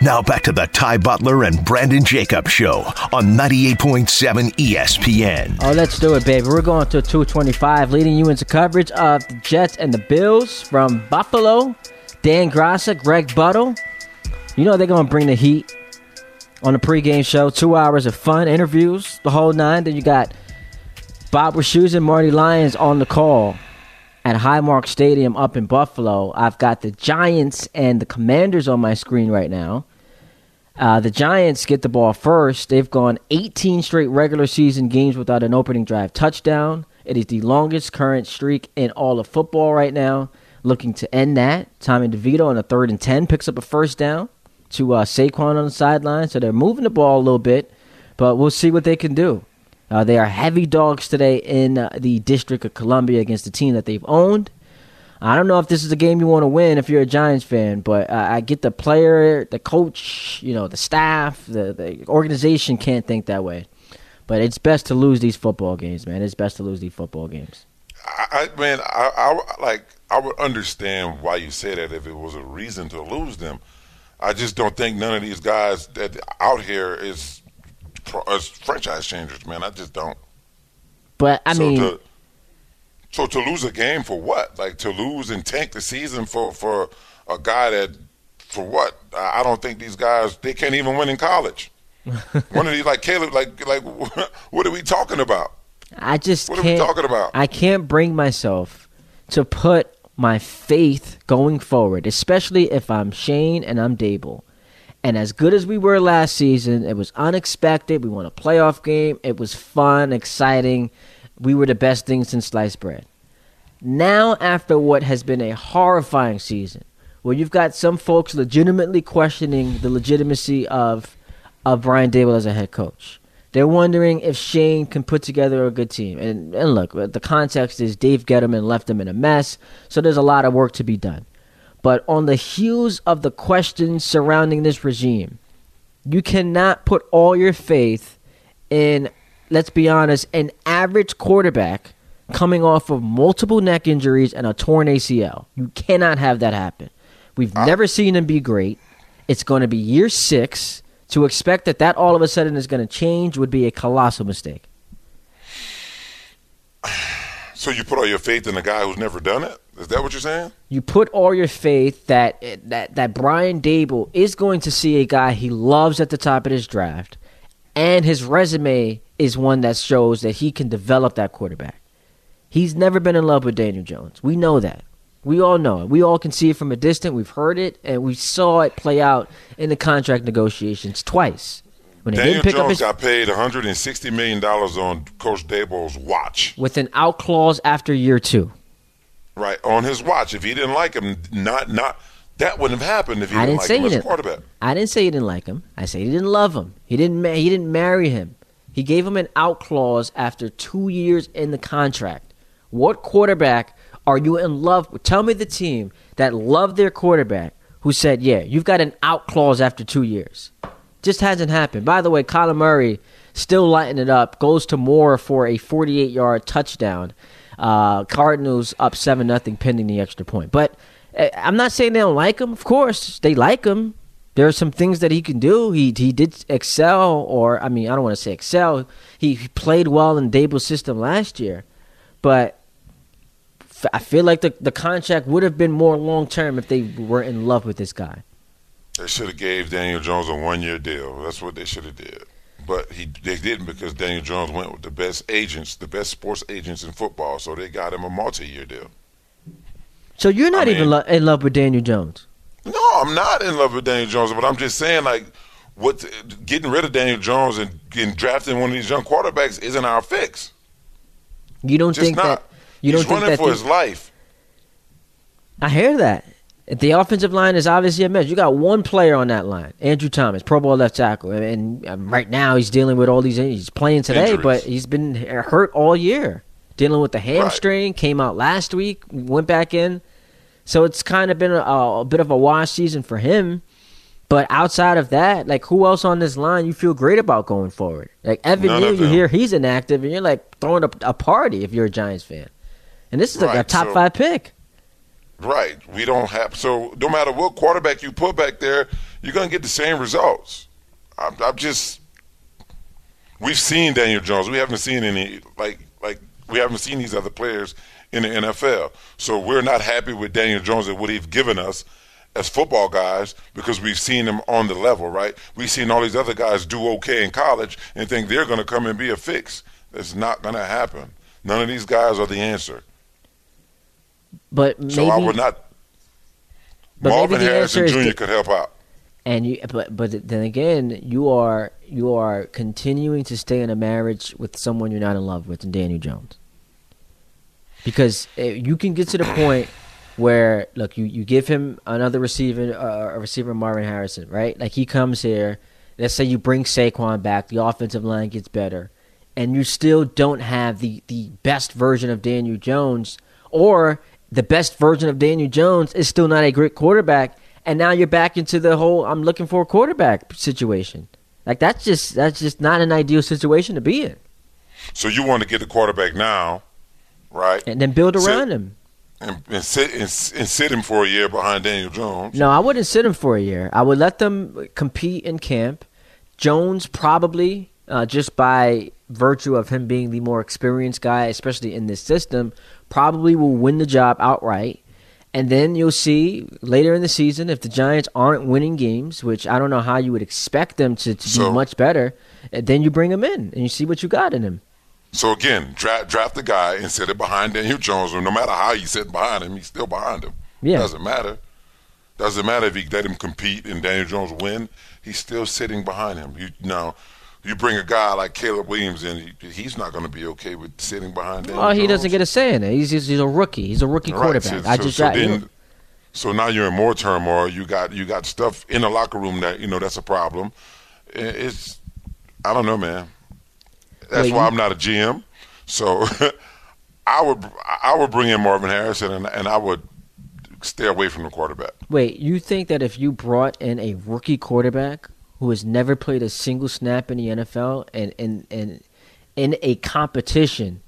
Now back to the Ty Butler and Brandon Jacobs show on 98.7 ESPN. Oh, let's do it, baby. We're going to 225, leading you into coverage of the Jets and the Bills from Buffalo. Dan Graca, Greg Buttle. You know they're going to bring the heat on the pregame show. Two hours of fun, interviews, the whole nine. Then you got Bob Wischusen and Marty Lyons on the call at Highmark Stadium up in Buffalo. I've got the Giants and the Commanders on my screen right now. Uh, the Giants get the ball first. They've gone 18 straight regular season games without an opening drive touchdown. It is the longest current streak in all of football right now. Looking to end that. Tommy DeVito on a third and 10 picks up a first down to uh, Saquon on the sideline. So they're moving the ball a little bit, but we'll see what they can do. Uh, they are heavy dogs today in uh, the District of Columbia against the team that they've owned. I don't know if this is a game you want to win if you're a Giants fan, but uh, I get the player, the coach, you know, the staff, the, the organization can't think that way. But it's best to lose these football games, man. It's best to lose these football games. I, I man, I, I like I would understand why you say that if it was a reason to lose them. I just don't think none of these guys that out here is as franchise changers, man. I just don't. But I so mean, to, so to lose a game for what? Like to lose and tank the season for for a guy that for what? I don't think these guys they can't even win in college. One of these like Caleb, like like what are we talking about? I just what can't, are we talking about? I can't bring myself to put my faith going forward, especially if I'm Shane and I'm Daboll. And as good as we were last season, it was unexpected. We won a playoff game. It was fun, exciting. We were the best thing since sliced bread. Now, after what has been a horrifying season, where you've got some folks legitimately questioning the legitimacy of of Brian Daboll as a head coach. They're wondering if Shane can put together a good team. And, and look, the context is Dave Gettleman left them in a mess, so there's a lot of work to be done. But on the heels of the questions surrounding this regime, you cannot put all your faith in, let's be honest, an average quarterback coming off of multiple neck injuries and a torn ACL. You cannot have that happen. We've uh, never seen him be great. It's going to be year six. To expect that that all of a sudden is going to change would be a colossal mistake. So you put all your faith in a guy who's never done it? Is that what you're saying? You put all your faith that that that Brian Daboll is going to see a guy he loves at the top of his draft, and his resume is one that shows that he can develop that quarterback. He's never been in love with Daniel Jones. We know that. We all know it. We all can see it from a distance. We've heard it, and we saw it play out in the contract negotiations twice. When he Daniel didn't pick Jones up his got paid 160 million dollars on Coach Daboll's watch. with an out clause after year two. Right on his watch. If he didn't like him, not not that wouldn't have happened if he I didn't, didn't like say him he didn't. quarterback. I didn't say he didn't like him. I said he didn't love him. He didn't. Ma- he didn't marry him. He gave him an out clause after two years in the contract. What quarterback are you in love with? Tell me the team that loved their quarterback who said, "Yeah, you've got an out clause after two years." Just hasn't happened. By the way, Kyler Murray still lighting it up. Goes to Moore for a 48-yard touchdown. Uh, Cardinals up seven nothing, pending the extra point. But uh, I'm not saying they don't like him. Of course, they like him. There are some things that he can do. He he did excel, or I mean, I don't want to say excel. He, he played well in Daboll's system last year, but f- I feel like the the contract would have been more long term if they were in love with this guy. They should have gave Daniel Jones a one year deal. That's what they should have did. But he they didn't because Daniel Jones went with the best agents, the best sports agents in football, so they got him a multi year deal. So you're not I even lo- in love with Daniel Jones. No, I'm not in love with Daniel Jones, but I'm just saying like what getting rid of Daniel Jones and getting drafting one of these young quarterbacks isn't our fix. You don't Just think not. that you He's don't think running that for the- his life. I hear that. The offensive line is obviously a mess. You got one player on that line, Andrew Thomas, Pro Bowl left tackle, and, and right now he's dealing with all these. He's playing today, Injuries. but he's been hurt all year, dealing with the hamstring. Came out last week, went back in, so it's kind of been a, a bit of a wash season for him. But outside of that, like who else on this line you feel great about going forward? Like Evan None Neal, you hear he's inactive, and you're like throwing a, a party if you're a Giants fan. And this is like a top so- five pick. Right. We don't have so no matter what quarterback you put back there, you're going to get the same results. I'm, I'm just. We've seen Daniel Jones. We haven't seen any like like we haven't seen these other players in the NFL. So we're not happy with Daniel Jones and what he's given us as football guys because we've seen him on the level, right? We've seen all these other guys do okay in college and think they're going to come and be a fix. That's not going to happen. None of these guys are the answer. But maybe, So I would not. but Marvin Harrison Jr. could help out. and you but but then again you are you are continuing to stay in a marriage with someone you're not in love with and Daniel Jones because uh, you can get to the point where look you, you give him another receiver uh, a receiver Marvin Harrison right? Like he comes here. Let's say you bring Saquon back. The offensive line gets better. And you still don't have the the best version of Daniel Jones or the best version of Daniel Jones is still not a great quarterback and now you're back into the whole I'm looking for a quarterback situation. Like that's just that's just not an ideal situation to be in. So you want to get the quarterback now, right? and then build around him And, and sit and, and sit him for a year behind Daniel Jones. No, I wouldn't sit him for a year. I would let them compete in camp. Jones probably, uh, just by virtue of him being the more experienced guy, especially in this system, probably will win the job outright. And then you'll see later in the season if the Giants aren't winning games, which I don't know how you would expect them to, to So- be much better. Then you bring him in and you see what you got in him. So again, draft draft the guy and sit it behind Daniel Jones. Or no matter how you sit behind him, he's still behind him. Yeah. Doesn't matter. Doesn't matter if you let him compete and Daniel Jones win. He's still sitting behind him. You now, you bring a guy like Caleb Williams in. He's not going to be okay with sitting behind Daniel. Oh, he Jones. doesn't get a say in it. He's he's, he's a rookie. He's a rookie Right, quarterback. so- I so- just so know- then- so now you're in more turmoil. You got you got stuff in the locker room that you know that's a problem. It's I don't know, man. That's Wait, why I'm not a GM. So I would I would bring in Marvin Harrison and and I would stay away from the quarterback. Wait, you think that if you brought in a rookie quarterback who has never played a single snap in the NFL and and, and in a competition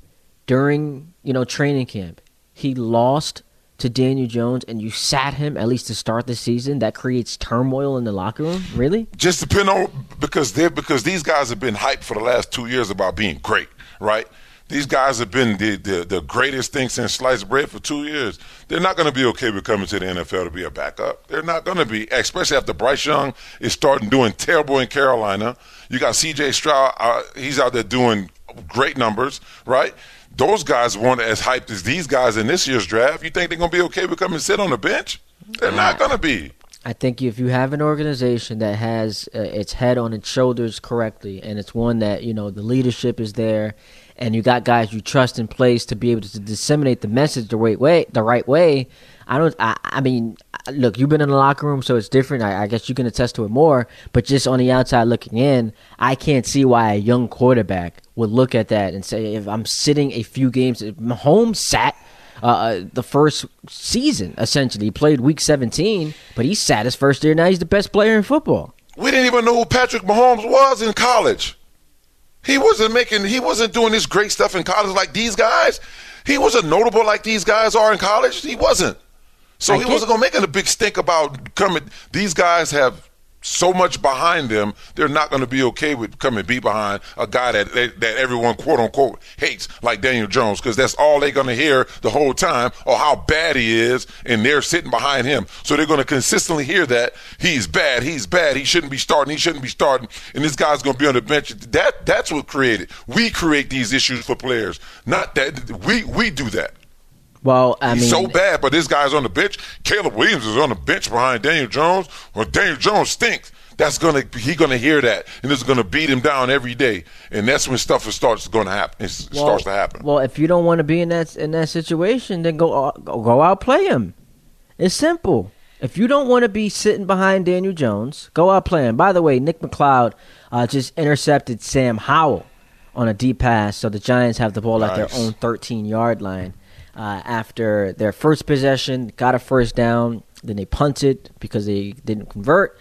during, you know, training camp, he lost to Daniel Jones and you sat him at least to start the season, that creates turmoil in the locker room? Really? Just depend on because they because these guys have been hyped for the last two years about being great, right? These guys have been the, the, the greatest thing since sliced bread for two years. They're not going to be okay with coming to the NFL to be a backup. They're not going to be, especially after Bryce Young is starting doing terrible in Carolina. You got C.J. Stroud; uh, he's out there doing great numbers, right? Those guys weren't as hyped as these guys in this year's draft. You think they're going to be okay with coming and sit on the bench? They're not going to be. I think if you have an organization that has uh, its head on its shoulders correctly, and it's one that you know the leadership is there, and you got guys you trust in place to be able to disseminate the message the right way, the right way. I don't. I, I mean, look, you've been in the locker room, so it's different. I, I guess you can attest to it more. But just on the outside looking in, I can't see why a young quarterback would look at that and say, if I'm sitting a few games, if Mahomes sat uh, the first season essentially. He played week 17, but he sat his first year. Now he's the best player in football. We didn't even know who Patrick Mahomes was in college. He wasn't making he wasn't doing this great stuff in college like these guys. He wasn't notable like these guys are in college. He wasn't. So I he wasn't gonna make a big stink about coming. These guys have so much behind them, they're not going to be okay with coming be behind a guy that that, that everyone quote unquote hates, like Daniel Jones, because that's all they're going to hear the whole time, or how bad he is, and they're sitting behind him. So they're going to consistently hear that he's bad, he's bad, he shouldn't be starting, he shouldn't be starting, and this guy's going to be on the bench. That that's what created. We create these issues for players, not that we we do that. Well, I He's mean, so bad, but this guy's on the bench. Caleb Williams is on the bench behind Daniel Jones. Well, Daniel Jones stinks. That's gonna he gonna hear that, and it's gonna beat him down every day, and that's when stuff starts going to happen. It well, starts to happen. Well, if you don't want to be in that in that situation, then go out- go go out play him. It's simple. If you don't want to be sitting behind Daniel Jones, go out play him. By the way, Nick McCloud uh, just intercepted Sam Howell on a deep pass, so the Giants have the ball at their own 13 yard line. Uh, after their first possession, got a first down, then they punted because they didn't convert.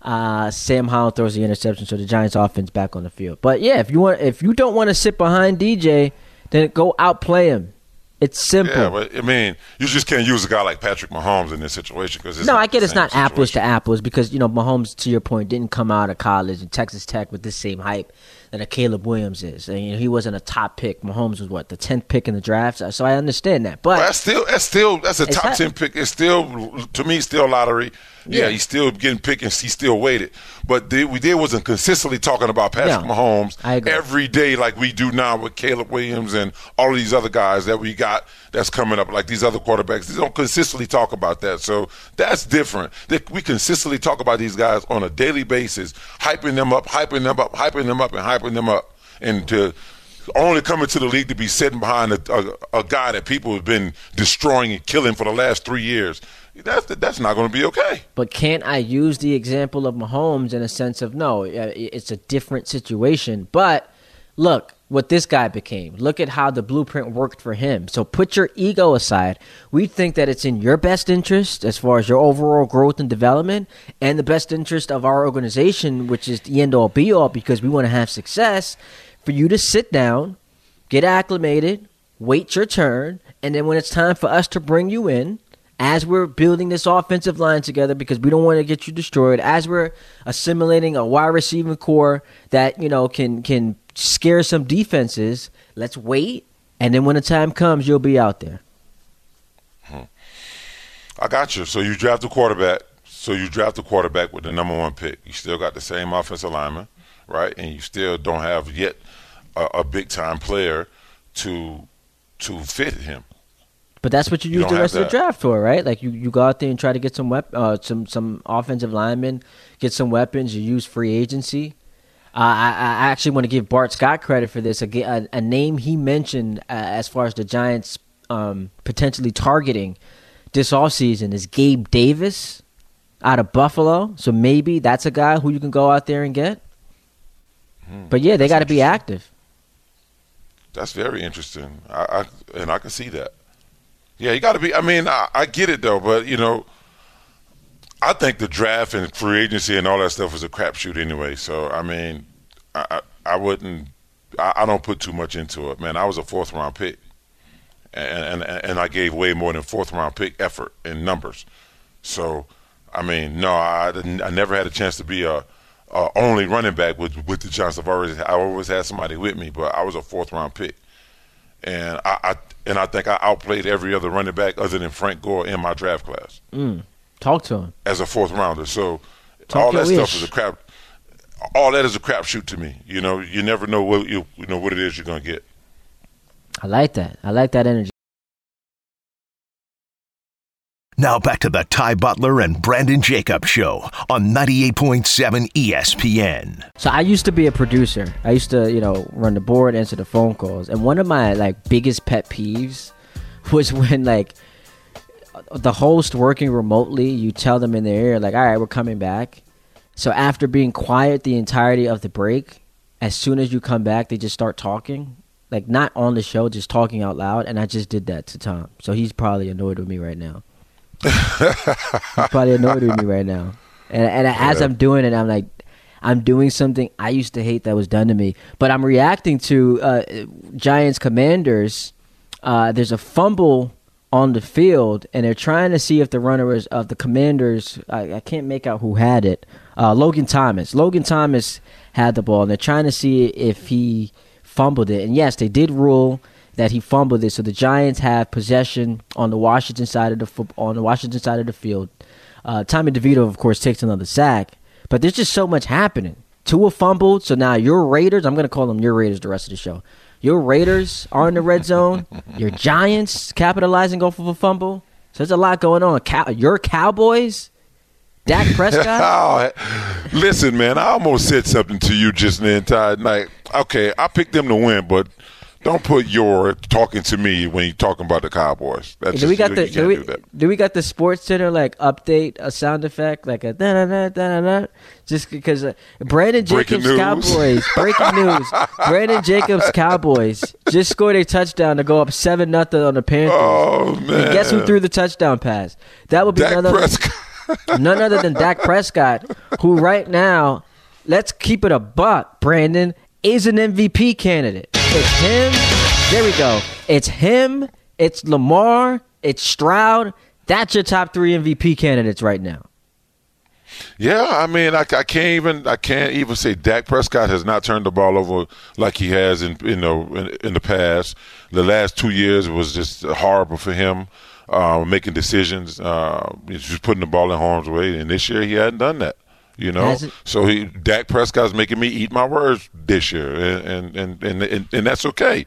Uh, Sam Howell throws the interception, so the Giants' offense back on the field. But yeah, if you want, if you don't want to sit behind DJ, then go outplay him. It's simple. Yeah, but I mean, you just can't use a guy like Patrick Mahomes in this situation because no, I get it's not situation. apples to apples because you know Mahomes, to your point, didn't come out of college in Texas Tech with the same hype that a Caleb Williams is. And, you know, he wasn't a top pick. Mahomes was what the tenth pick in the draft. So I understand that, but well, that's still that's still that's a top ten pick. It's still to me still lottery. Yeah, yeah, he's still getting picked and he's still waited. But the, we did wasn't consistently talking about Patrick no, Mahomes every day like we do now with Caleb Williams and all of these other guys that we got that's coming up, like these other quarterbacks. They don't consistently talk about that. So that's different. They, we consistently talk about these guys on a daily basis, hyping them up, hyping them up, hyping them up, and hyping them up. And to only coming to the league to be sitting behind a, a, a guy that people have been destroying and killing for the last three years that's that's not going to be okay. But can't I use the example of Mahomes in a sense of no, it's a different situation. But look what this guy became. Look at how the blueprint worked for him. So put your ego aside. We think that it's in your best interest as far as your overall growth and development and the best interest of our organization, which is the end all be all because we want to have success, for you to sit down, get acclimated, wait your turn, and then when it's time for us to bring you in, as we're building this offensive line together because we don't want to get you destroyed, as we're assimilating a wide receiving core that, you know, can can scare some defenses, let's wait and then when the time comes you'll be out there. Hmm. I got you. So you draft a quarterback. So you draft a quarterback with the number one pick. You still got the same offensive lineman, right? And you still don't have yet a, a big time player to to fit him. But that's what you, you use the rest of the draft for, right? Like you, you go out there and try to get some wep- uh, some some offensive linemen, get some weapons. You use free agency. Uh, I, I, actually want to give Bart Scott credit for this. A, a, a name he mentioned uh, as far as the Giants um, potentially targeting this offseason is Gabe Davis out of Buffalo. So maybe that's a guy who you can go out there and get. Hmm, but yeah, they got to be active. That's very interesting. I, I, and I can see that. Yeah, you got to be. I mean, I, I, get it though, but you know, I think the draft and free agency and all that stuff is a crapshoot anyway. So I mean, I, I wouldn't. I, I, don't put too much into it, man. I was a fourth round pick, and, and and I gave way more than fourth round pick effort in numbers. So, I mean, no, I I never had a chance to be a, a only running back with with the Giants. I've always I always had somebody with me, but I was a fourth round pick, and I, I and I think I outplayed every other running back other than Frank Gore in my draft class. Mm. Talk to him as a fourth rounder. So Talk all that stuff is a crap. All that is a crapshoot to me. You know, you never know what you you know what it is you're gonna get. I like that. I like that energy. Now back to the Ty Butler and Brandon Jacob show on 98.7 ESPN. So I used to be a producer. I used to, you know, run the board, answer the phone calls. And one of my like biggest pet peeves was when like the host working remotely, you tell them in their ear like, "All right, we're coming back." So after being quiet the entirety of the break, as soon as you come back, they just start talking. Like not on the show, just talking out loud, and I just did that to Tom. So he's probably annoyed with me right now. He's probably annoyed with me right now. And and as I'm doing it, I'm like, I'm doing something I used to hate that was done to me. But I'm reacting to uh, Giants Commanders. Uh, there's a fumble on the field, and they're trying to see if the runner is of the Commanders. I, I can't make out who had it. Uh, Logan Thomas. Logan Thomas had the ball, and they're trying to see if he fumbled it. And yes, they did rule that he fumbled it. So the Giants have possession on the Washington side of the fo- on the Washington side of the field. Uh, Tommy DeVito, of course, takes another sack, but there's just so much happening. Tua fumbled, so now your Raiders. I'm going to call them your Raiders the rest of the show. Your Raiders are in the red zone. Your Giants capitalizing off of a fumble. So there's a lot going on. Cow- your Cowboys, Dak Prescott. oh, listen, man, I almost said something to you just the entire night. Okay, I picked them to win, but don't put your talking to me when you're talking about the Cowboys. That's do just, we got the do we, do, do we got the Sports Center like update a sound effect like a da da da da da just because uh, Brandon Jacobs Cowboys breaking news Brandon Jacobs Cowboys just scored a touchdown to go up seven nothing on the Panthers. Oh man! And guess who threw the touchdown pass? That would be Dak none other, Prescott. none other than Dak Prescott, who right now, let's keep it a buck, Brandon is an MVP candidate. It's him. There we go. It's him It's Lamar, it's Stroud. That's your top three MVP candidates right now. Yeah, I mean, I, I, can't even I can't even say Dak Prescott has not turned the ball over like he has in you know in, in the past. The last two years was just horrible for him, uh, making decisions, uh, just putting the ball in harm's way. And this year he hadn't done that. You know, so he Dak Prescott's making me eat my words this year, and and and and, and that's okay.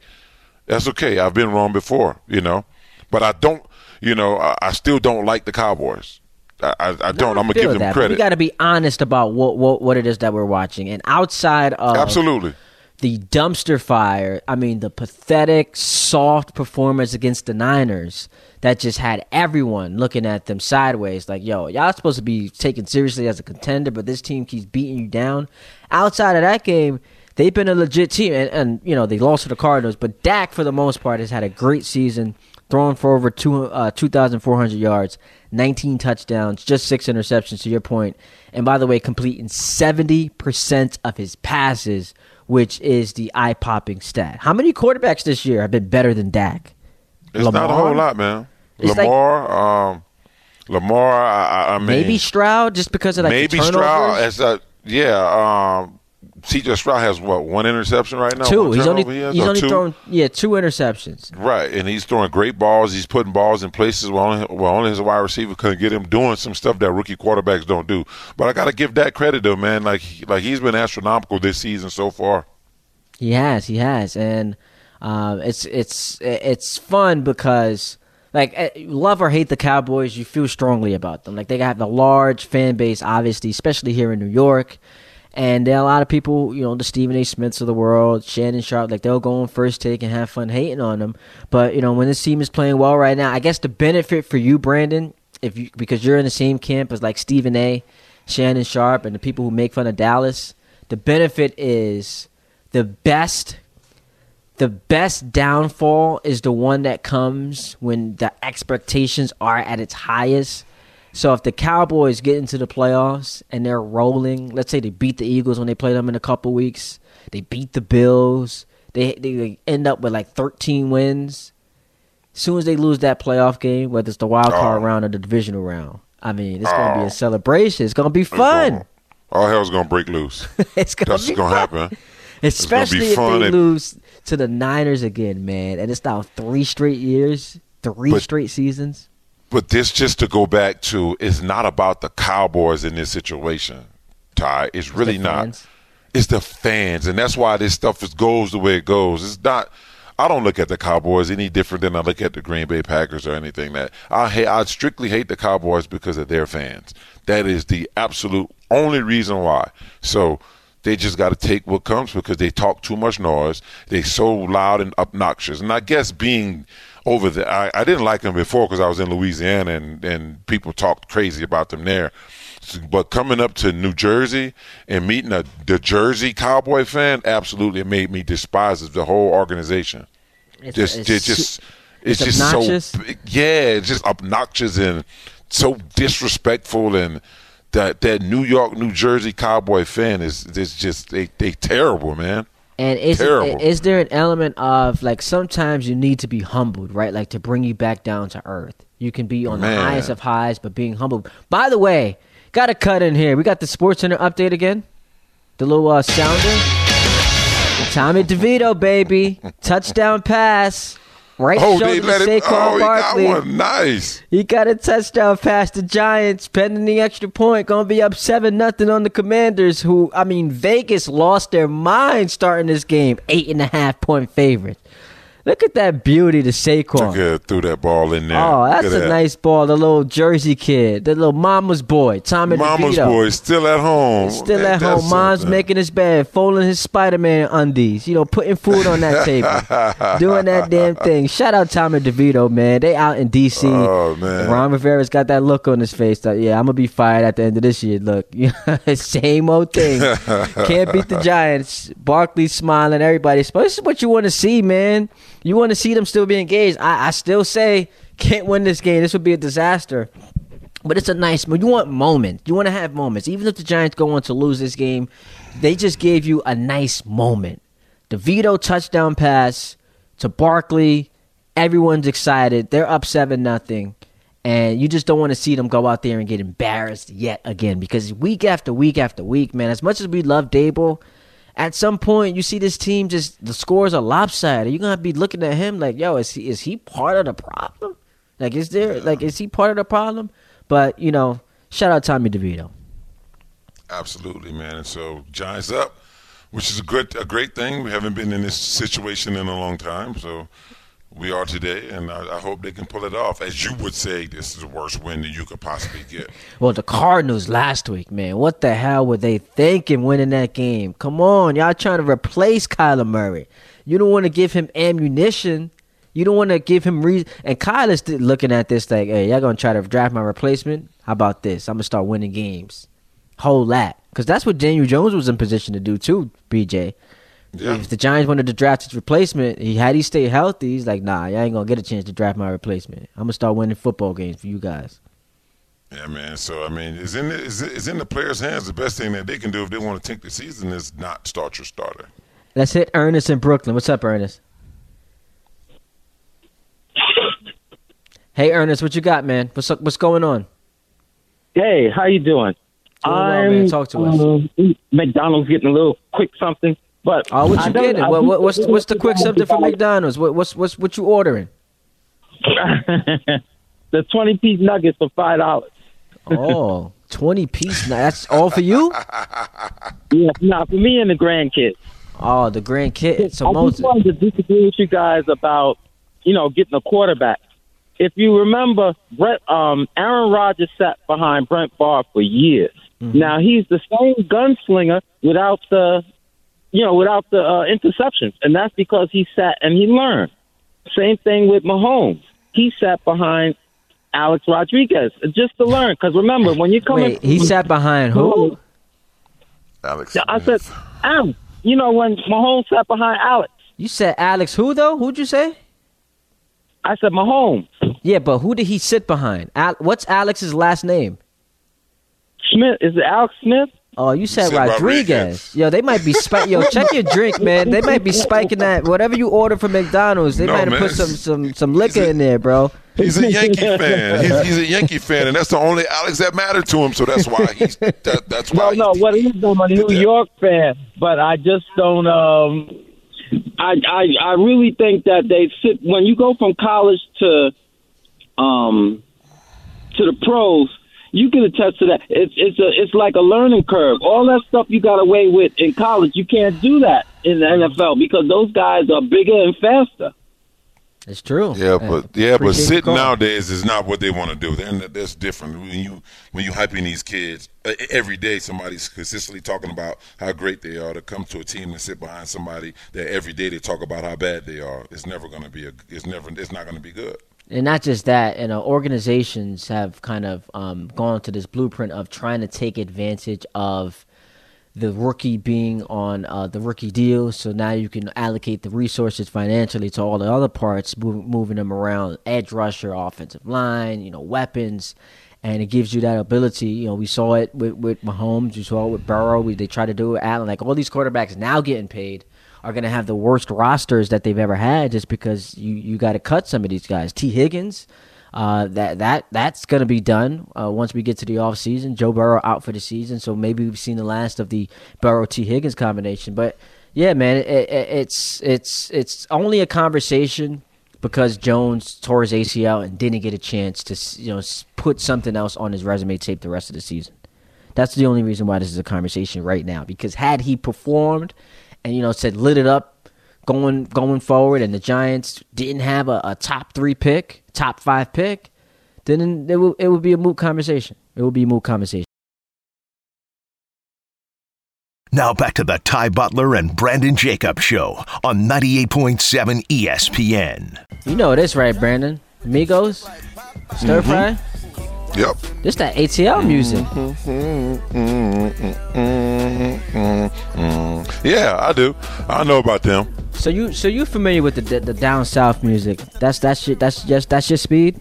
That's okay. I've been wrong before, you know, but I don't. You know, I, I still don't like the Cowboys. I, I, I don't. I'm gonna give them that, credit. We got to be honest about what, what what it is that we're watching, and outside of absolutely the dumpster fire. I mean, the pathetic, soft performance against the Niners that just had everyone looking at them sideways, like, "Yo, y'all supposed to be taken seriously as a contender, but this team keeps beating you down." Outside of that game, they've been a legit team, and, and you know they lost to the Cardinals, but Dak for the most part has had a great season, throwing for over two uh, two thousand four hundred yards 19 touchdowns, just six interceptions to your point. And by the way, completing 70% of his passes, which is the eye popping stat. How many quarterbacks this year have been better than Dak? It's Lamar? not a whole lot, man. It's Lamar, like, um, Lamar, I, I, mean, maybe Stroud, just because of like maybe Stroud as a yeah. Um, CJ Stroud has what one interception right now. Two. He's only he he's only two? throwing yeah two interceptions. Right, and he's throwing great balls. He's putting balls in places where only, where only his wide receiver couldn't get him doing some stuff that rookie quarterbacks don't do. But I got to give that credit though, man. Like like he's been astronomical this season so far. He has, he has, and um, it's it's it's fun because like eh, love or hate the Cowboys, you feel strongly about them. Like they have a large fan base, obviously, especially here in New York. And there are a lot of people, you know, the Stephen A. Smiths of the world, Shannon Sharpe, like they'll go on first take and have fun hating on them. But you know, when this team is playing well right now, I guess the benefit for you, Brandon, if you because you're in the same camp as like Stephen A. Shannon Sharpe, and the people who make fun of Dallas, the benefit is the best the best downfall is the one that comes when the expectations are at its highest so if the Cowboys get into the playoffs and they're rolling, let's say they beat the Eagles when they play them in a couple weeks, they beat the Bills, they they end up with like 13 wins. As soon as they lose that playoff game, whether it's the wild card oh. round or the divisional round, I mean, it's oh. gonna be a oh. celebration. It's gonna be fun. Gonna, all hell's gonna break loose. it's gonna That's gonna happen. Especially if they and... lose to the Niners again, man. And it's now three straight years, three but, straight seasons. But this, just to go back to, is not about the Cowboys in this situation, Ty. It's really it's not. It's the fans, and that's why this stuff is, goes the way it goes. It's not. I don't look at the Cowboys any different than I look at the Green Bay Packers or anything. That I hate. I strictly hate the Cowboys because of their fans. That is the absolute only reason why. So they just got to take what comes because they talk too much noise. They so loud and obnoxious. And I guess being over there. I, I didn't like them before because I was in Louisiana and, and people talked crazy about them there. But coming up to New Jersey and meeting a the Jersey Cowboy fan, absolutely, made me despise the whole organization. It's, just, it's, it's just, it's, it's just obnoxious. so, yeah, it's just obnoxious and so disrespectful and that that New York, New Jersey Cowboy fan is is just they they terrible, man. And is it, is there an element of like sometimes you need to be humbled, right? Like to bring you back down to earth. You can be on Man. the highest of highs, but being humbled. By the way, got a cut in here. We got the Sports Center update again. The little uh, sounder. Tommy DeVito, baby, touchdown pass. Right oh, shoulder to Saquon oh, Barkley. Got one. Nice. He got a touchdown pass the Giants, pending the extra point. Gonna be up seven nothing on the Commanders, who I mean Vegas lost their mind starting this game. Eight and a half point favorite. Look at that beauty to Saquon. Threw that ball in there. Oh, that's a that. nice ball. The little Jersey kid, the little mama's boy, Tommy Mama's DeVito. boy, still at home. Still Man, at home. Mom's something. making his bed, folding his Spider-Man undies. You know, putting food on that table, doing that damn thing. Shout out Tommy DeVito, man. They out in D.C. Oh man, Ron Rivera's got that look on his face. That yeah, I'm gonna be fired at the end of this year. Look, same old thing. Can't beat the Giants. Barkley smiling. Everybody. This is what you want to see, man. You want to see them still be engaged. I, I still say can't win this game. This would be a disaster. But it's a nice. Moment. You want moments. You want to have moments. Even if the Giants go on to lose this game, they just gave you a nice moment. DeVito touchdown pass to Barkley, Everyone's excited. They're up seven nothing, and you just don't want to see them go out there and get embarrassed yet again because week after week after week, man. As much as we love Daboll, at some point you see this team just the scores are lopsided. You're gonna be looking at him like, yo, is he is he part of the problem? Like, is there yeah. like is he part of the problem? But you know, shout out Tommy DeVito. Absolutely, man. And so Giants up, which is a good a great thing. We haven't been in this situation in a long time, so we are today, and I, I, hope they can pull it off. As you would say, this is the worst win that you could possibly get. well, the Cardinals last week, man, what the hell were they thinking winning that game? Come on, y'all trying to replace Kyler Murray. You don't want to give him ammunition. You don't want to give him reason. And Kyle is looking at this like, hey, y'all gonna try to draft my replacement? How about this? I'm gonna start winning games. Whole lot, because that's what Daniel Jones was in position to do too. BJ. Yeah. If the Giants wanted to draft his replacement, he had he stayed healthy. He's like, nah, I ain't gonna get a chance to draft my replacement. I'm gonna start winning football games for you guys. Yeah, man. So I mean, it's in the, it's in the players' hands. The best thing that they can do if they want to tank the season is not start your starter. Let's hit Ernest in Brooklyn. What's up, Ernest? hey, Ernest, what you got, man? What's up, what's going on? Hey, how you doing? doing I'm well, man. Talk to us. Uh, McDonald's getting a little quick something. But oh, what you getting? What, what, what's what's the quick something from McDonald's? What, what's what's what you ordering? the twenty piece nuggets for five dollars. oh, 20 piece. That's all for you? Yeah, not for me and the grandkids. Oh, the grandkids. So I most just wanted to disagree with you guys about you know getting a quarterback. If you remember, Brett, um, Aaron Rodgers sat behind Brett Favre for years. Mm-hmm. Now he's the same gunslinger without the you know, without the uh, interceptions, and that's because he sat and he learned. Same thing with Mahomes. He sat behind Alex Rodriguez just to learn. Because remember, when you come, wait, he sat behind who? Alex. I said, Alex. You know when Mahomes sat behind Alex. You said Alex who though? Who'd you say? I said Mahomes. Yeah, but who did he sit behind? Al- what's Alex's last name? Smith. Is it Alex Smith? Oh, you said, Rodriguez. Rodriguez. Yo, they might be spike. Yo, check your drink, man. They might be spiking that. Whatever you order from McDonald's, they no, might have put some some some liquor in there, bro. He's a Yankee fan. He's, he's, a Yankee fan, and that's the only Alex that mattered to him. So that's why he's that, that's why. No, no. What he's I'm a New York fan, but I just don't. Um, I I I really think that they sit when you go from college to um to the pros you can attest to that. It's it's a it's like a learning curve. All that stuff you got away with in college, you can't do that in the NFL because those guys are bigger and faster. It's true. Yeah, but yeah, but sitting nowadays is not what they want to do. Then that's different. When you when you hyping these kids uh, every day, somebody's consistently talking about how great they are. To come to a team and sit behind somebody that every day they talk about how bad they are, it's never going to be a. It's never. It's not going to be good and not just that, you know, organizations have kind of um, gone to this blueprint of trying to take advantage of the rookie being on uh, the rookie deal. So now you can allocate the resources financially to all the other parts, move, moving them around, edge rusher, offensive line, you know, weapons. And it gives you that ability. You know, we saw it with, with Mahomes. We saw it with Burrow. We, they try to do it. Allen. Like all these quarterbacks now getting paid are going to have the worst rosters that they've ever had just because you, you got to cut some of these guys. Tee Higgins, uh, that that that's going to be done uh, once we get to the off season. Joe Burrow out for the season, so maybe we've seen the last of the Burrow Tee Higgins combination. But yeah, man, it, it, it's it's it's only a conversation because Jones tore his ACL and didn't get a chance to you know put something else on his resume tape the rest of the season. That's the only reason why this is a conversation right now. Because had he performed and you know said lit it up going going forward, and the Giants didn't have a, a top three pick, top five pick, then it would it would be a moot conversation. It would be a moot conversation. Now back to the Ty Butler and Brandon Jacobs show on 98.7 ESPN. You know this, right, Brandon? Amigos? Stir fry? Mm-hmm. Yep. This that ATL music. Yeah, I do. I know about them. So you so you familiar with the, the, the down south music? That's that's shit. That's just that's your speed.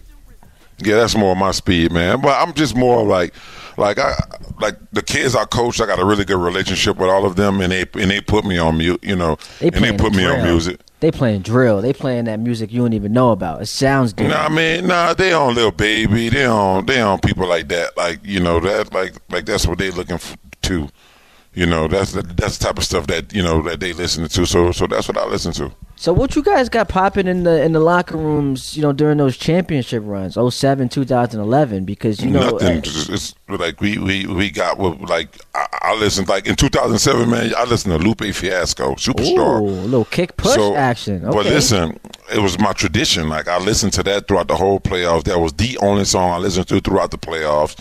Yeah, that's more my speed, man. But I'm just more like, like I, like the kids I coach. I got a really good relationship with all of them, and they and they put me on mute, you know, they and they put me on music. They playing drill. They playing that music you don't even know about. It sounds different. Nah, I mean, nah, they on Lil Baby. They on they on people like that. Like you know that like like that's what they looking f- to. You know that's the, that's the type of stuff that you know that they listen to. So so that's what I listen to. So what you guys got popping in the in the locker rooms, you know, during those championship runs, 07, 2011, because you know Nothing. uh, It's, it's like we we we got what like I, I listened like in 2007, man. I listened to Lupe Fiasco, ooh, Superstar. a little kick push action. Okay. But listen, it was my tradition. Like I listened to that throughout the whole playoffs. That was the only song I listened to throughout the playoffs.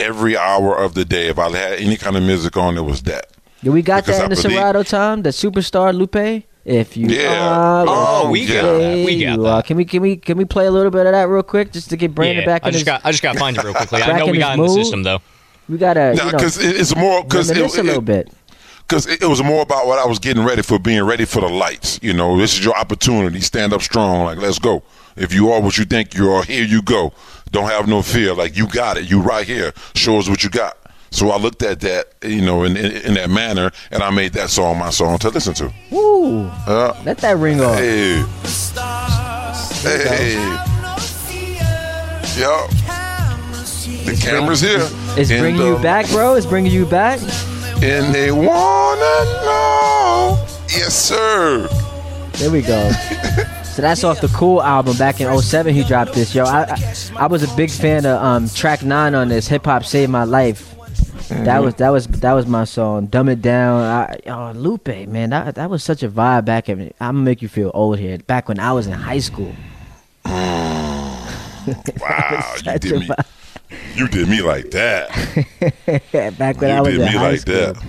Every hour of the day, if I had any kind of music on, it was that. Yeah, we got because that in I the believe- Serato time, the superstar Lupe. If you Yeah. are Oh, we got okay, that. We got you that. are. Can we can we can we play a little bit of that real quick just to get Brandon yeah, back I in just his, got I just got to find it real quickly. I know in we his got in the system though. we gotta Nah, you know because it's more because it, reminisce a little bit. because it, it was more about what I was getting ready for, being ready for the lights. You know, this is your opportunity. Stand up strong. Like, let's go. If you are what you think you are, here you go. Don't have no fear. Like, you got it. You right here. Show us what you got. So I looked at that, you know, in, in, in that manner, and I made that song my song to listen to. Woo! Uh, Let that ring off. hey, hey, yo, the camera's here. It's And, bringing you um, back, bro. It's bringing you back. And they wanna know. Yes, sir. There we go. so that's off the Cool album back in 07 He dropped this. Yo, I I, I was a big fan of um, track nine on this. Hip hop saved my life. That was that was that was my song. Dumb it down. I, oh, Lupe, man, that that was such a vibe back in. I'm gonna make you feel old here. Back when I was in high school. Wow, you did me. You did me like that. back when I was did in me high like school. that.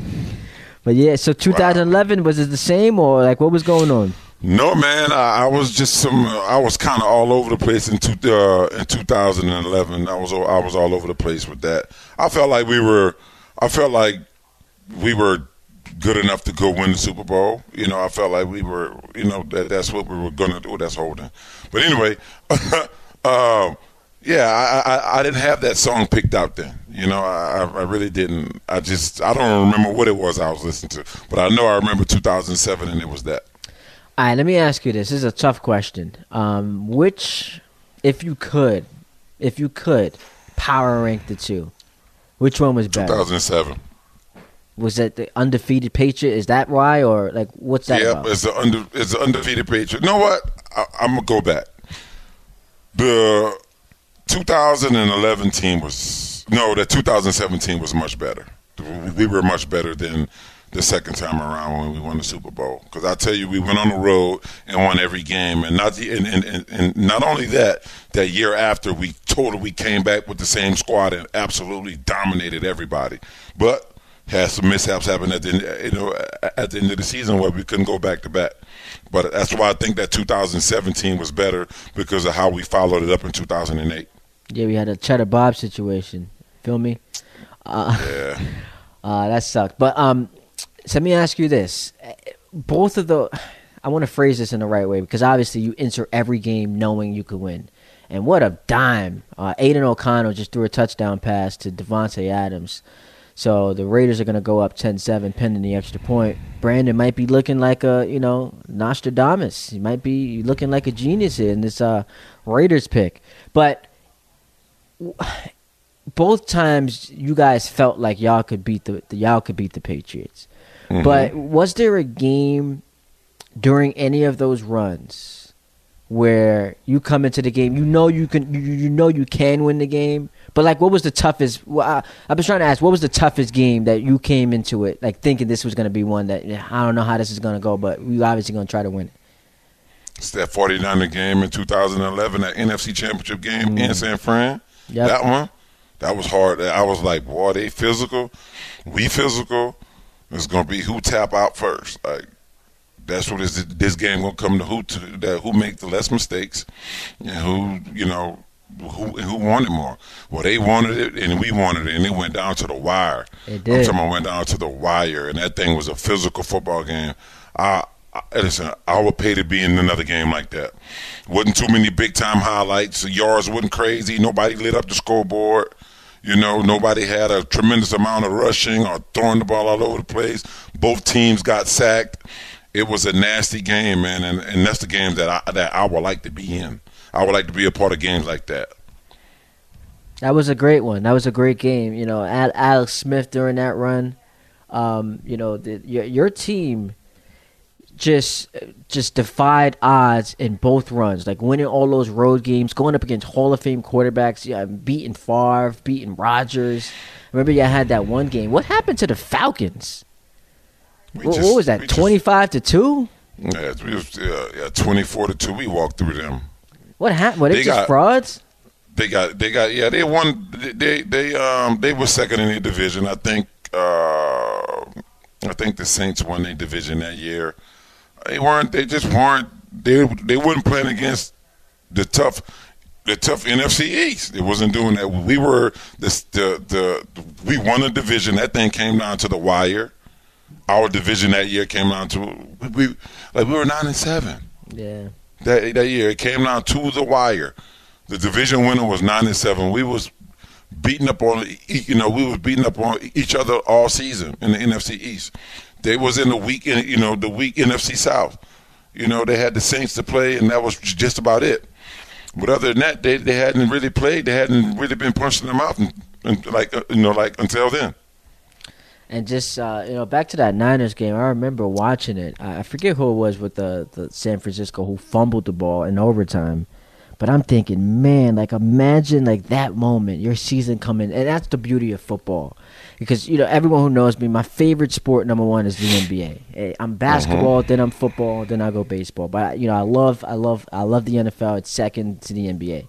But yeah, so 2011 was it the same or like what was going on? No, man, I, I was just some. I was kind of all over the place in two, uh, in 2011. I was I was all over the place with that. I felt like we were. I felt like we were good enough to go win the Super Bowl. You know, I felt like we were. You know, that that's what we were gonna do. That's holding. But anyway, um, yeah, I, I I didn't have that song picked out then. You know, I I really didn't. I just I don't remember what it was I was listening to, but I know I remember 2007 and it was that. All right, let me ask you this. This is a tough question. Um, which, if you could, if you could, power rank the two, which one was better? 2007. Was that the undefeated Patriot? Is that why, or like what's that Yep, about? it's the under it's the undefeated Patriot. You know what? I, I'm gonna go back. The 2011 team was no, the 2017 was much better. We were much better than the second time around when we won the Super Bowl. Because I tell you, we went on the road and won every game, and not the, and, and, and, and not only that, that year after we totally we came back with the same squad and absolutely dominated everybody, but had some mishaps happen at the end- you know at the end of the season where we couldn't go back to back. But that's why I think that 2017 was better because of how we followed it up in 2008. yeah, we had a Cheddar Bob situation. Feel me? Uh, Yeah. Uh, that sucked. But um, so let me ask you this: both of the, I want to phrase this in the right way because obviously you enter every game knowing you could win. And what a dime! Uh, Aidan O'Connell just threw a touchdown pass to Davante Adams. So the Raiders are going to go up 10-7 pending the extra point. Brandon might be looking like a, you know, Nostradamus. He might be looking like a genius in this uh, Raiders pick. But both times you guys felt like y'all could beat the y'all could beat the Patriots. Mm-hmm. But was there a game during any of those runs where you come into the game, you know you can, you, you know you can win the game, but like, what was the toughest? Well, I, I've been trying to ask, what was the toughest game that you came into it like thinking this was going to be one that I don't know how this is going to go, but we obviously going to try to win it. It's that 49er game in 2011, that NFC Championship game in mm-hmm. San Fran. Yep. That one, that was hard. I was like, boy, they physical, we physical. It's gonna be who tap out first. Like that's what this this game gonna come to who to that who make the less mistakes and who you know who who wanted more. Well, they wanted it and we wanted it, and it went down to the wire. It did. I'm talking about went down to the wire, and that thing was a physical football game. I, I listen. I would pay to be in another game like that. wasn't too many big time highlights. The yards wasn't crazy. Nobody lit up the scoreboard. You know, nobody had a tremendous amount of rushing or throwing the ball all over the place. Both teams got sacked, it was a nasty game, man, and, and that's the game that I that I would like to be in. I would like to be a part of games like that. That was a great one. That was a great game. You know, Alex Smith during that run. Um, you know, the, your your team just just defied odds in both runs, like winning all those road games, going up against Hall of Fame quarterbacks, yeah, beating Favre, beating Rodgers. Remember, you had that one game. What happened to the Falcons? What, just, what, was that? Twenty five to two. Yeah, was, uh, yeah, twenty four to two. We walked through them. What happened? Were they, they just got, frauds? They got, they got, yeah, they won. They, they, um, they were second in the division. I think, uh, I think the Saints won their division that year. They weren't. They just weren't. They they weren't playing against the tough, the tough NFC East. It wasn't doing that. We were the the the we won a division. That thing came down to the wire. Our division that year came down to we like we were nine and seven. Yeah. That that year it came down to the wire. The division winner was nine and seven. We was beating up on you know we was beating up on each other all season in the NFC East. They was in the weak, you know, the weak NFC South. You know, they had the Saints to play, and that was just about it. But other than that, they, they hadn't really played. They hadn't really been punched in the mouth, and, and like uh, you know, like until then. And just uh, you know, back to that Niners game, I remember watching it. I forget who it was with the the San Francisco who fumbled the ball in overtime. But I'm thinking, man, like imagine like that moment, your season coming, and that's the beauty of football because you know everyone who knows me, my favorite sport number one is the NBA. I'm basketball, uh-huh. then I'm football, then I go baseball. But you know, I love, I love, I love the NFL. It's second to the NBA.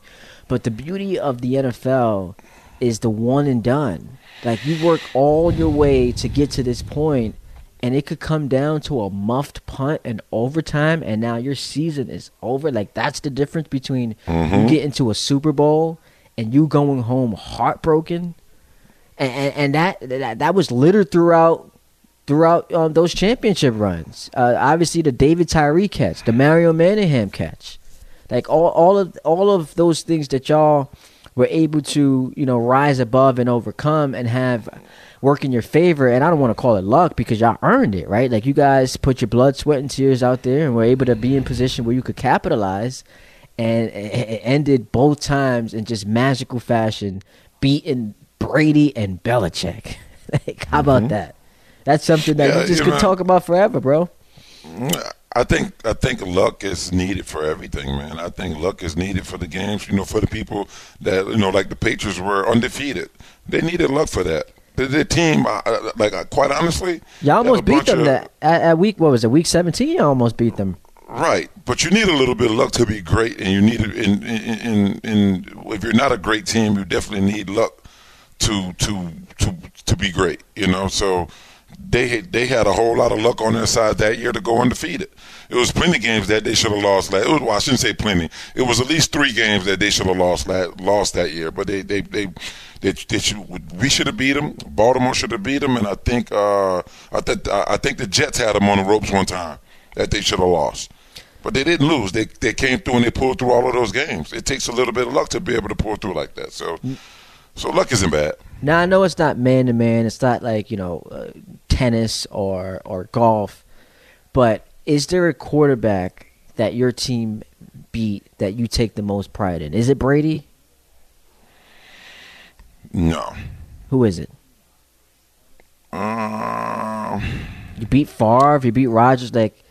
But the beauty of the NFL is the one and done. Like you work all your way to get to this point, and it could come down to a muffed punt and overtime, and now your season is over. Like that's the difference between mm-hmm. you getting to a Super Bowl and you going home heartbroken and, and that, that that was littered throughout throughout um, those championship runs. Uh, obviously, the David Tyree catch, the Mario Manningham catch, like all all of all of those things that y'all were able to you know rise above and overcome and have work in your favor. And I don't want to call it luck because y'all earned it, right? Like you guys put your blood, sweat, and tears out there, and were able to be in position where you could capitalize. And it ended both times in just magical fashion, beating Brady and Belichick. like, how about mm-hmm. that? That's something that yeah, you just you could know, talk about forever, bro. I think I think luck is needed for everything, man. I think luck is needed for the games. You know, for the people that you know, like the Patriots were undefeated. They needed luck for that. The, the team, uh, like uh, quite honestly, y'all almost beat them. Of, that at, at, week what was it? Week seventeen, you almost beat them. Right, but you need a little bit of luck to be great, and you need it. In, in, in, in if you're not a great team, you definitely need luck to to to to be great. You know, so they they had a whole lot of luck on their side that year to go undefeated. It was plenty games that they should have lost. Last, it was, well, I shouldn't say plenty. It was at least three games that they should have lost last, lost that year. But they they they, they, they should, we should have beat them. Baltimore should have beat them, and I think uh, I think I think the Jets had them on the ropes one time that they should have lost. But they didn't lose. They they came through and they pulled through all of those games. It takes a little bit of luck to be able to pull through like that. So. Mm so luck isn't bad. Now I know it's not man to man. It's not like you know uh, tennis or or golf. But is there a quarterback that your team beat that you take the most pride in? Is it Brady? No. Who is it? Um, you beat Favre. You beat Rodgers. Like,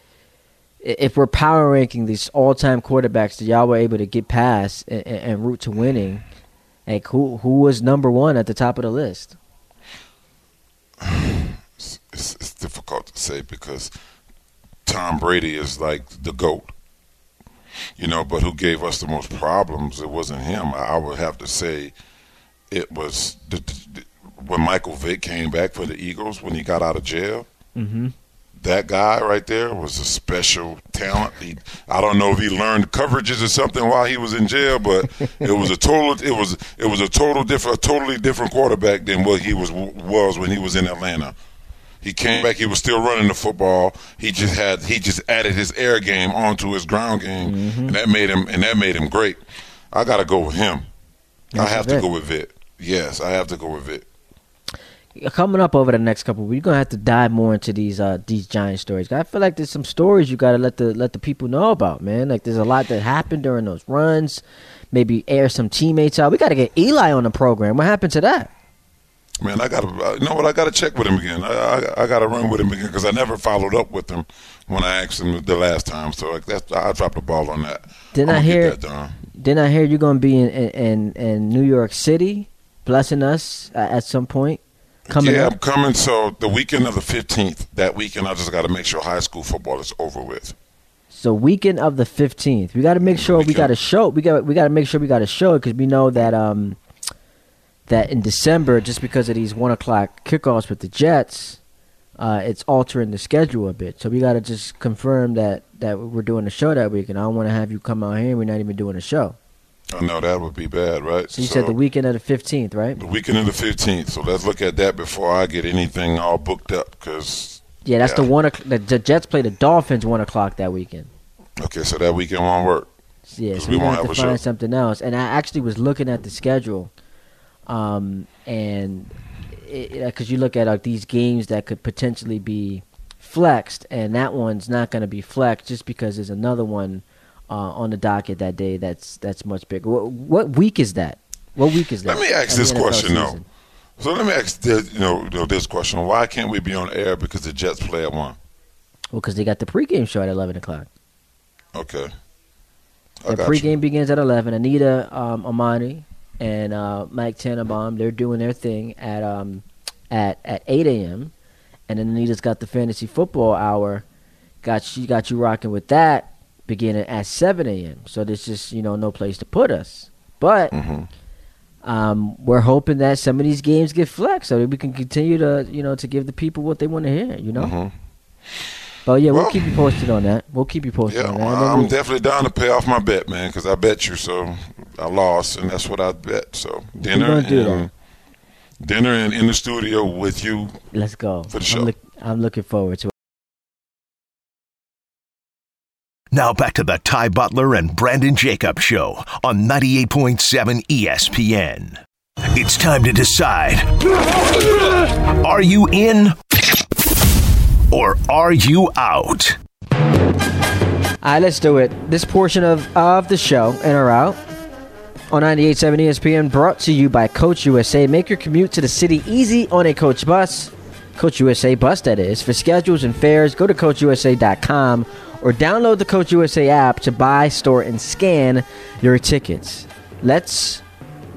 if we're power ranking these all-time quarterbacks that y'all were able to get past and, and, and route to winning, like who who was number one at the top of the list? It's, it's difficult to say because Tom Brady is like the goat, you know. But who gave us the most problems? It wasn't him. I, would have to say it was the, the, when Michael Vick came back for the Eagles when he got out of jail. Mm-hmm that guy right there was a special talent. He, I don't know if he learned coverages or something while he was in jail, but it was a total. It was it was a total different, a totally different quarterback than what he was was when he was in Atlanta. He came back. He was still running the football. He just had he just added his air game onto his ground game, mm-hmm. and that made him and that made him great. I got to go with him. That's I have to go with Vick. Yes, I have to go with Vick. coming up over the next couple, we're gonna have to dive more into these uh these giant stories. I feel like there's some stories you gotta let the let the people know about, man. Like there's a lot that happened during those runs. Maybe air some teammates out. We gotta get Eli on the program. What happened to that? Man, I got to, uh, you know what? I got to check with him again. I, I, I got to run with him again because I never followed up with him when I asked him the last time. So like, that's, I dropped the ball on that. Didn't I'm I hear? Didn't I hear you're gonna be in in, in, New York City, blessing us at some point? Coming yeah, up. I'm coming. So the weekend of the 15th, that weekend, I just got to make sure high school football is over with. So weekend of the fifteenth, we got to make sure we got a show. We got we got to make sure we got a show because we know that um that in December, just because of these one o'clock kickoffs with the Jets, uh, it's altering the schedule a bit. So we got to just confirm that that we're doing a show that weekend. I don't want to have you come out here and we're not even doing a show. I know that would be bad, right? So you said the weekend of the fifteenth, right? the weekend of the 15th. So let's look at that before I get anything all booked up. Because Yeah, that's Yeah. the one. o'clock- The, the Jets play the Dolphins one o'clock that weekend. okay, so that weekend won't work. Yeah, so we we won't have to have a find show. something else. And I actually was looking at the schedule, um, and because you look at like these games that could potentially be flexed, and that one's not going to be flexed just because there's another one uh, on the docket that day that's that's much bigger. What, what week is that? What week is that? Let me ask this NFL question though. So let me ask this, you know, this question: Why can't we be on air because the Jets play at one? Well, because they got the pregame show at eleven o'clock. Okay, I The pregame you. begins at 11. Anita um, Amani and uh, Mike Tannenbaum, they're doing their thing at um, at at 8 a.m. And then Anita's got the fantasy football hour. Got she got you rocking with that beginning at 7 a.m. So there's just you know no place to put us. But Mhm. um, we're hoping that some of these games get flexed so that we can continue to you know to give the people what they want to hear. You know. Mhm. But yeah, we'll Well- keep you posted on that. We'll keep you posted Yeah, on that. And I'm we'll- definitely down to pay off my bet, man, because I bet you, so I lost, and that's what I bet. So dinner gonna do and dinner and in the studio with you. Let's go. For the I'm, show. look, I'm looking forward to it. Now back to the Ty Butler and Brandon Jacob Show on 98.7 ESPN. It's time to decide are you in or are you out? All right, let's do it. This portion of, of the show, in or out, on 98.7 ESPN, brought to you by Coach USA. Make your commute to the city easy on a Coach bus. Coach USA bus, that is. For schedules and fares, go to CoachUSA.com or download the Coach USA app to buy, store, and scan your tickets. Let's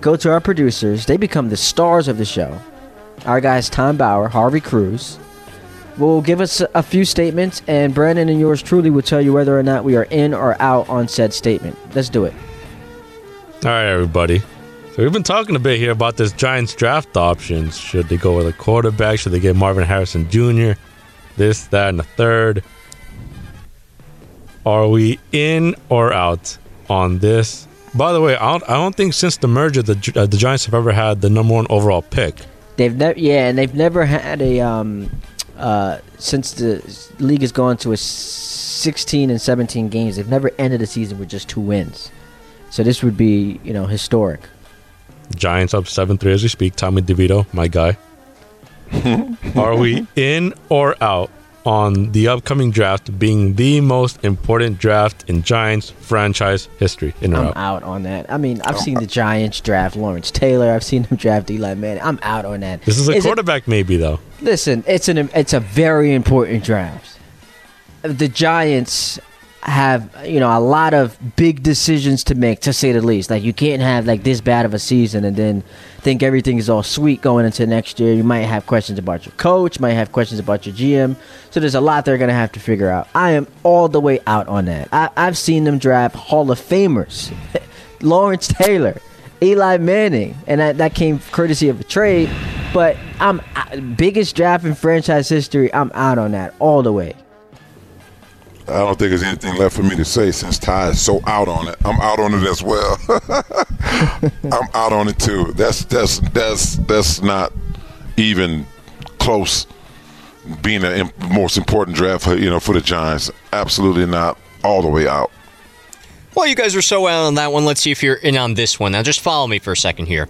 go to our producers. They become the stars of the show. Our guys, Tom Bauer, Harvey Cruz, will give us a few statements, and Brandon and yours truly will tell you whether or not we are in or out on said statement. Let's do it. All right, everybody. So we've been talking a bit here about this Giants draft options. Should they go with a quarterback? Should they get Marvin Harrison Jr.? This, that, and the third. Are we in or out on this? By the way, I don't, I don't think since the merger the uh, the Giants have ever had the number one overall pick. They've never, yeah, and they've never had a um, uh, since the league has gone to a 16 and 17 games. They've never ended a season with just two wins. So this would be, you know, historic. Giants up seven three as we speak. Tommy DeVito, my guy. Are we in or out on the upcoming draft being the most important draft in Giants franchise history? In I'm out? out on that. I mean, I've seen the Giants draft Lawrence Taylor. I've seen them draft Eli Manning. I'm out on that. This is a it- quarterback, maybe though. Listen, it's an it's a very important draft. The Giants have you know a lot of big decisions to make, to say the least. Like you can't have like this bad of a season and then think everything is all sweet going into next year. You might have questions about your coach, might have questions about your GM. So there's a lot they're gonna have to figure out. I am all the way out on that. I, I've seen them draft Hall of Famers, Lawrence Taylor. Eli Manning, and that, that came courtesy of a trade. But I'm biggest draft in franchise history. I'm out on that all the way. I don't think there's anything left for me to say since Ty is so out on it. I'm out on it as well. I'm out on it too. That's that's that's that's not even close. Being the most important draft, for, you know, for the Giants, absolutely not. All the way out. Well, you guys are so out on that one. Let's see if you're in on this one. Now, just follow me for a second here.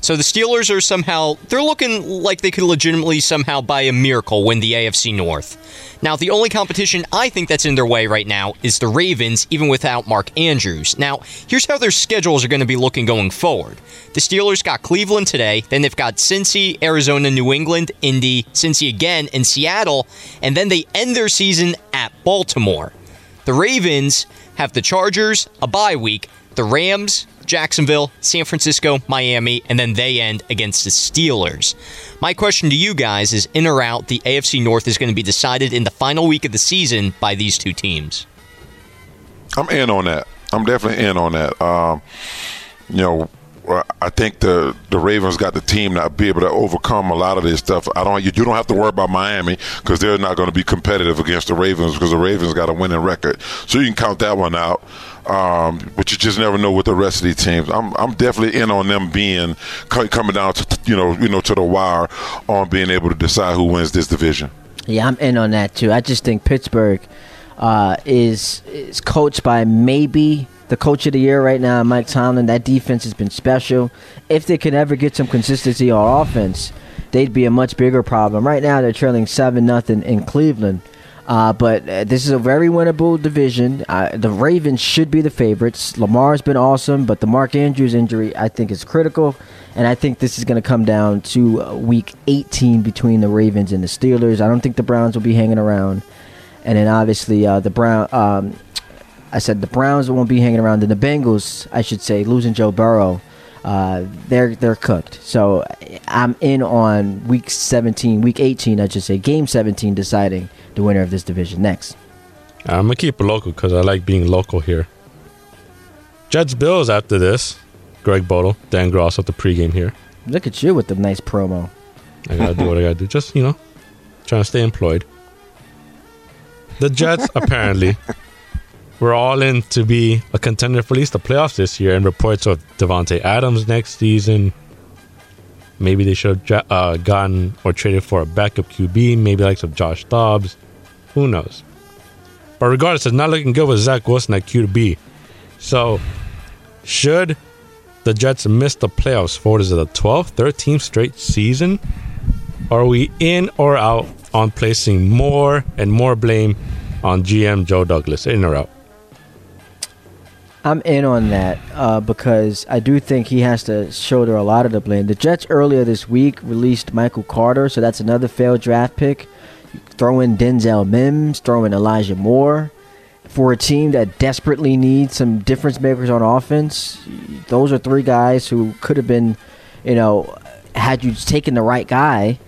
So the Steelers are somehow they're looking like they could legitimately somehow by a miracle win the AFC North. Now, the only competition I think that's in their way right now is the Ravens, even without Mark Andrews. Now, here's how their schedules are going to be looking going forward. The Steelers got Cleveland today, then they've got Cincy, Arizona, New England, Indy, Cincy again, and Seattle, and then they end their season at Baltimore. The Ravens have the Chargers, a bye week, the Rams, Jacksonville, San Francisco, Miami, and then they end against the Steelers. My question to you guys is in or out, the AFC North is going to be decided in the final week of the season by these two teams. I'm in on that. I'm definitely in on that. Um, you know, I think the the Ravens got the team to be able to overcome a lot of this stuff. I don't you, you don't have to worry about Miami because they're not going to be competitive against the Ravens because the Ravens got a winning record. So you can count that one out. Um, but you just never know with the rest of these teams. I'm I'm definitely in on them being coming down to you know you know to the wire on being able to decide who wins this division. Yeah, I'm in on that too. I just think Pittsburgh uh, is is coached by maybe the coach of the year right now, Mike Tomlin. That defense has been special. If they can ever get some consistency on offense, they'd be a much bigger problem. Right now, they're trailing seven nothing in Cleveland. Uh, but uh, this is a very winnable division. Uh, the Ravens should be the favorites. Lamar's been awesome, but the Mark Andrews injury I think is critical, and I think this is going to come down to uh, Week 18 between the Ravens and the Steelers. I don't think the Browns will be hanging around, and then obviously uh, the Brown. Um, I said the Browns won't be hanging around, and the Bengals, I should say, losing Joe Burrow, uh, they're they're cooked. So I'm in on week 17, week 18, I should say, game 17, deciding the winner of this division. Next, I'm gonna keep it local because I like being local here. Jets Bills after this. Greg Buttle, Dan Gross at the pregame here. Look at you with the nice promo. I gotta do what I gotta do. Just you know, trying to stay employed. The Jets apparently we're all in to be a contender for at least the playoffs this year. And reports of Davante Adams next season. Maybe they should have uh, gotten or traded for a backup QB, maybe like some Josh Dobbs. Who knows? But regardless, it's not looking good with Zach Wilson at QB. So, should the Jets miss the playoffs for is it, the 12th, 13th straight season? Are we in or out on placing more and more blame on GM Joe Douglas? In or out? I'm in on that uh, because I do think he has to shoulder a lot of the blame. The Jets earlier this week released Michael Carter, so that's another failed draft pick. Throw in Denzel Mims, throw in Elijah Moore. For a team that desperately needs some difference makers on offense, those are three guys who could have been, you know, had you taken the right guy,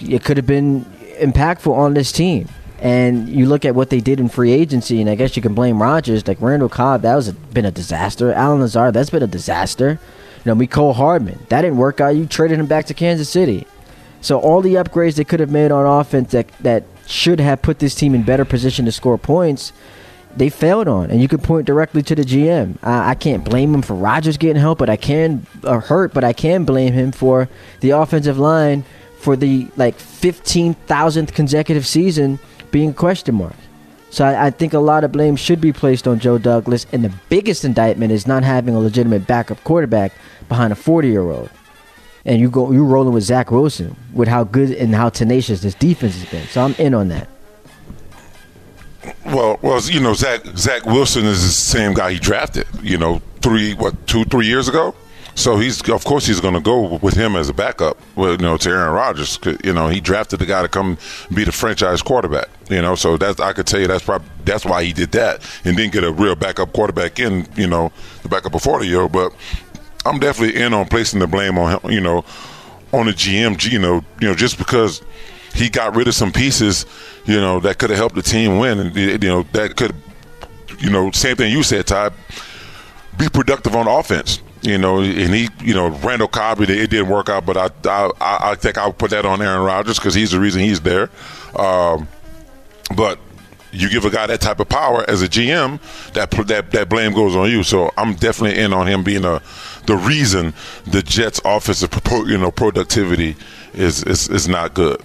it could have been impactful on this team. And you look at what they did in free agency, and I guess you can blame Rodgers. Like Randall Cobb, that was a, been a disaster. Allen Lazard, that's been a disaster. You know, Mecole Hardman, that didn't work out. You traded him back to Kansas City. So all the upgrades they could have made on offense that that should have put this team in better position to score points, they failed on. And you can point directly to the GM. I, I can't blame him for Rodgers getting help, but I can uh, hurt, but I can blame him for the offensive line for the like 15,000th consecutive season being a question mark. So I, I, think a lot of blame should be placed on Joe Douglas, and the biggest indictment is not having a legitimate backup quarterback behind a 40 year old. And you go, you're rolling with Zach Wilson with how good and how tenacious this defense has been. So I'm in on that. Well, well, you know, Zach Zach Wilson is the same guy he drafted. You know, three what two three years ago. So he's of course he's going to go with him as a backup. You know, to Aaron Rodgers. You know, he drafted the guy to come be the franchise quarterback. You know, so that's I could tell you that's probably that's why he did that and didn't get a real backup quarterback in. You know, the backup before the year. But I'm definitely in on placing the blame on him. You know, on the GM. You know, you know, just because he got rid of some pieces, you know, that could have helped the team win, and you know that could, you know, same thing you said, Ty. Be productive on offense you know, and he, you know, Randall Cobb, it, it didn't work out, but I, I, I think I'll put that on Aaron Rodgers because he's the reason he's there. Um, but you give a guy that type of power as a GM, that that that blame goes on you. So I'm definitely in on him being a the reason the Jets' offensive you know productivity is is, is not good.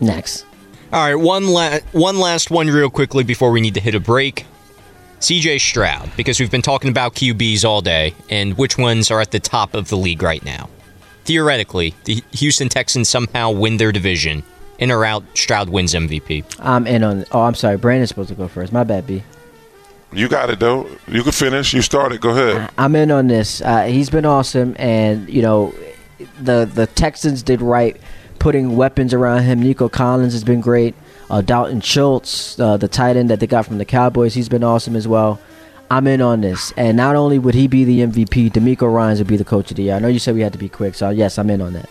Next. All right, one one last one real quickly before we need to hit a break. CJ Stroud, because we've been talking about QBs all day and which ones are at the top of the league right now. Theoretically, the Houston Texans somehow win their division. In or out, Stroud wins MVP. I'm in on. Oh, I'm sorry. Brandon's supposed to go first. My bad, B. You got it though. You can finish. You started. Go ahead. I'm in on this. Uh, he's been awesome, and you know, the the Texans did right putting weapons around him. Nico Collins has been great. Uh, Dalton Schultz, uh, the tight end that they got from the Cowboys, he's been awesome as well. I'm in on this, and not only would he be the MVP, DeMeco Ryans would be the coach of the year. I know you said we had to be quick, so yes, I'm in on that.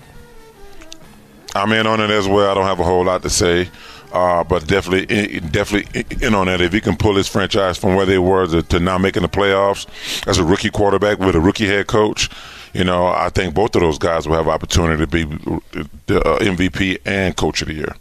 I'm in on it as well. I don't have a whole lot to say, uh, but definitely, definitely in on that. If he can pull his franchise from where they were to, to now making the playoffs as a rookie quarterback with a rookie head coach, you know, I think both of those guys will have opportunity to be the uh, MVP and coach of the year.